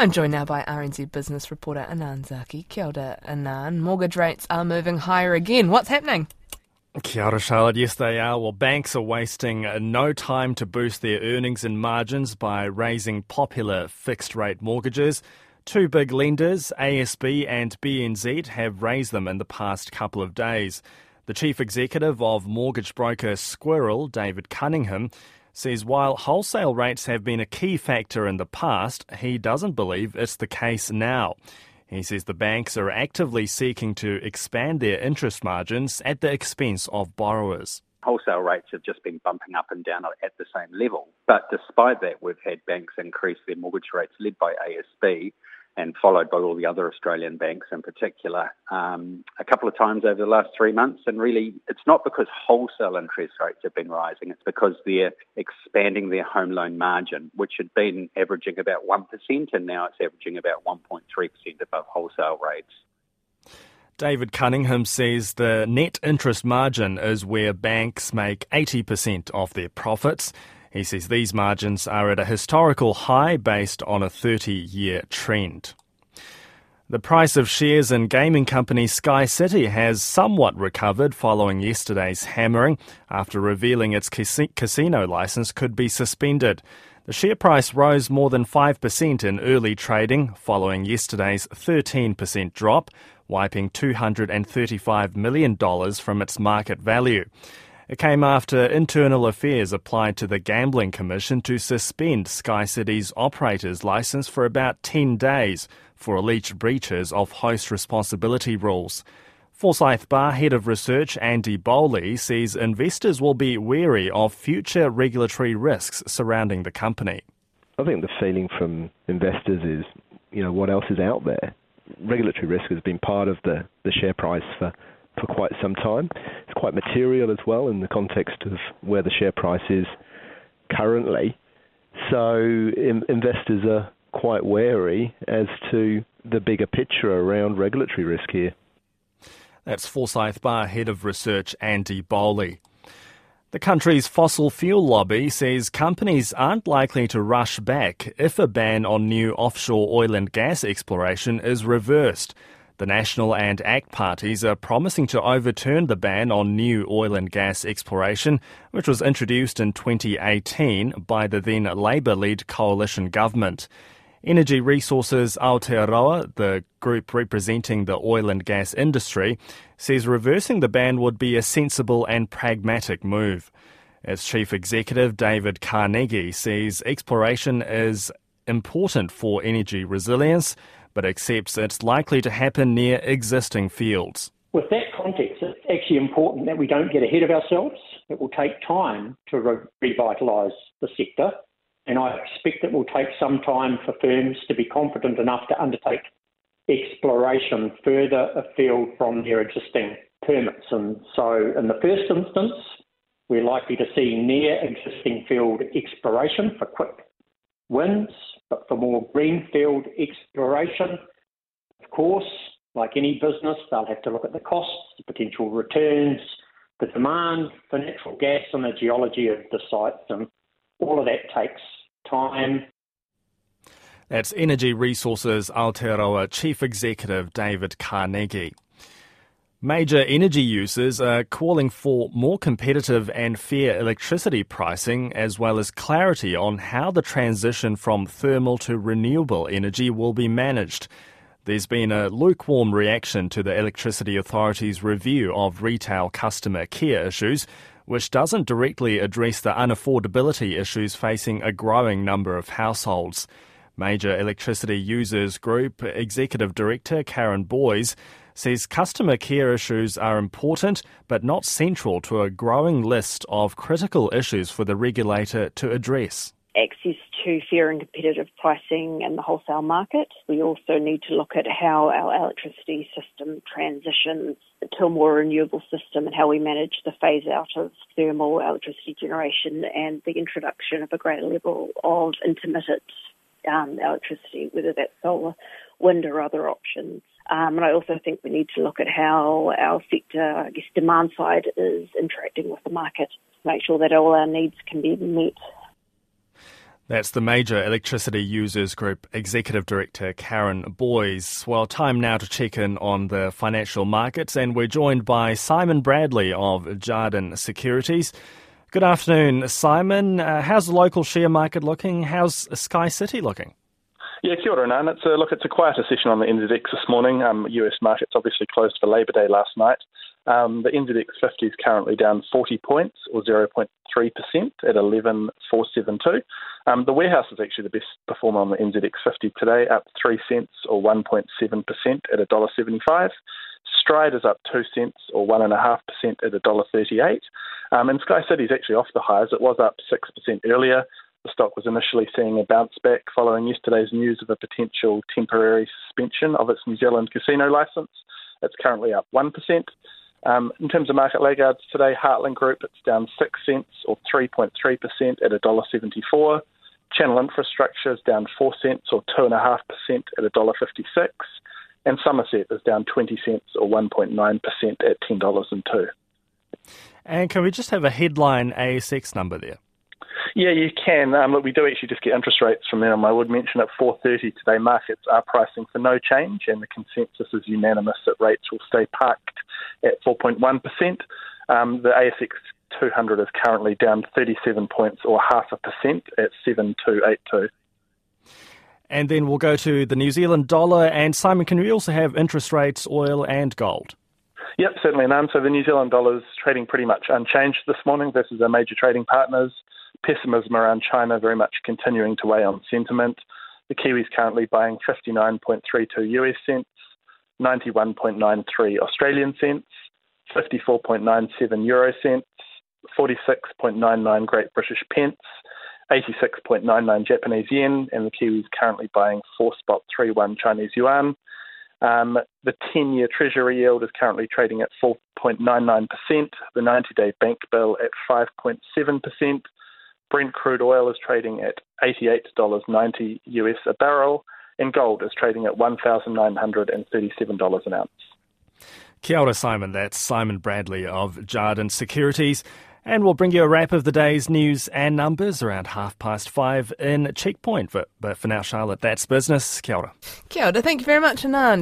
I'm joined now by RNZ business reporter Anan Zaki. Kia ora, Anan. Mortgage rates are moving higher again. What's happening? Kia ora, Charlotte. Yes, they are. Well, banks are wasting uh, no time to boost their earnings and margins by raising popular fixed rate mortgages. Two big lenders, ASB and BNZ, have raised them in the past couple of days. The chief executive of mortgage broker Squirrel, David Cunningham, says while wholesale rates have been a key factor in the past, he doesn't believe it's the case now. He says the banks are actively seeking to expand their interest margins at the expense of borrowers. Wholesale rates have just been bumping up and down at the same level. But despite that, we've had banks increase their mortgage rates led by ASB and followed by all the other Australian banks in particular um, a couple of times over the last three months. And really, it's not because wholesale interest rates have been rising, it's because they're expanding their home loan margin, which had been averaging about 1%, and now it's averaging about 1.3% above wholesale rates. David Cunningham says the net interest margin is where banks make 80% of their profits. He says these margins are at a historical high based on a 30 year trend. The price of shares in gaming company Sky City has somewhat recovered following yesterday's hammering after revealing its casino license could be suspended. The share price rose more than 5% in early trading following yesterday's 13% drop, wiping $235 million from its market value. It came after Internal Affairs applied to the Gambling Commission to suspend Sky City's operator's license for about 10 days for alleged breaches of host responsibility rules. Forsyth Barr Head of Research Andy Bowley says investors will be wary of future regulatory risks surrounding the company. I think the feeling from investors is, you know, what else is out there? Regulatory risk has been part of the, the share price for for quite some time. It's quite material as well in the context of where the share price is currently. So in, investors are quite wary as to the bigger picture around regulatory risk here. That's Forsyth Barr Head of Research Andy Bowley. The country's fossil fuel lobby says companies aren't likely to rush back if a ban on new offshore oil and gas exploration is reversed. The National and ACT parties are promising to overturn the ban on new oil and gas exploration, which was introduced in 2018 by the then Labour led coalition government. Energy Resources Aotearoa, the group representing the oil and gas industry, says reversing the ban would be a sensible and pragmatic move. Its chief executive, David Carnegie, says exploration is important for energy resilience but accepts it's likely to happen near existing fields. With that context, it's actually important that we don't get ahead of ourselves. It will take time to re- revitalise the sector, and I expect it will take some time for firms to be confident enough to undertake exploration further afield from their existing permits. And so, in the first instance, we're likely to see near existing field exploration for quick wins but for more greenfield exploration, of course, like any business, they'll have to look at the costs, the potential returns, the demand for natural gas, and the geology of the sites. And all of that takes time. That's Energy Resources Aotearoa Chief Executive David Carnegie. Major energy users are calling for more competitive and fair electricity pricing, as well as clarity on how the transition from thermal to renewable energy will be managed. There's been a lukewarm reaction to the Electricity Authority's review of retail customer care issues, which doesn't directly address the unaffordability issues facing a growing number of households. Major Electricity Users Group Executive Director Karen Boyes says customer care issues are important but not central to a growing list of critical issues for the regulator to address. Access to fair and competitive pricing in the wholesale market. We also need to look at how our electricity system transitions to a more renewable system and how we manage the phase out of thermal electricity generation and the introduction of a greater level of intermittent electricity, whether that's solar, wind, or other options. Um, and I also think we need to look at how our sector, I guess, demand side is interacting with the market to make sure that all our needs can be met. That's the major electricity users group executive director Karen Boyes. Well, time now to check in on the financial markets, and we're joined by Simon Bradley of Jarden Securities. Good afternoon, Simon. Uh, how's the local share market looking? How's Sky City looking? Yeah, kia ora, Nan. It's a, look, it's a quieter session on the NZX this morning. Um, US markets obviously closed for Labor Day last night. Um, the NZX 50 is currently down 40 points or 0.3% at 11,472. Um, the warehouse is actually the best performer on the NZX 50 today, up 3 cents or 1.7% at $1.75. Stride is up 2 cents or 1.5% at a $1.38. Um, and Sky City is actually off the highs. It was up 6% earlier. The stock was initially seeing a bounce back following yesterday's news of a potential temporary suspension of its New Zealand casino licence. It's currently up 1%. Um, in terms of market laggards today, Heartland Group, it's down 6 cents or 3.3% at $1.74. Channel Infrastructure is down 4 cents or 2.5% at $1.56. And Somerset is down 20 cents or 1.9% at $10.02. And can we just have a headline ASX number there? Yeah, you can. Um, look, we do actually just get interest rates from them. I would mention at 4.30 today, markets are pricing for no change, and the consensus is unanimous that rates will stay parked at 4.1%. Um, the ASX 200 is currently down 37 points or half a percent at 7282. And then we'll go to the New Zealand dollar. And Simon, can we also have interest rates, oil, and gold? Yep, certainly. So the New Zealand dollar is trading pretty much unchanged this morning versus our major trading partners. Pessimism around China very much continuing to weigh on sentiment. The Kiwis currently buying 59.32 US cents, 91.93 Australian cents, 54.97 euro cents, 46.99 Great British pence, 86.99 Japanese yen, and the Kiwis currently buying 4.31 Chinese yuan. Um, the 10 year Treasury yield is currently trading at 4.99%, the 90 day bank bill at 5.7%. Brent crude oil is trading at $88.90 US a barrel, and gold is trading at $1,937 an ounce. Kia ora, Simon. That's Simon Bradley of Jarden Securities. And we'll bring you a wrap of the day's news and numbers around half past five in Checkpoint. But, but for now, Charlotte, that's business. Kia ora. Kia ora. Thank you very much, Anan.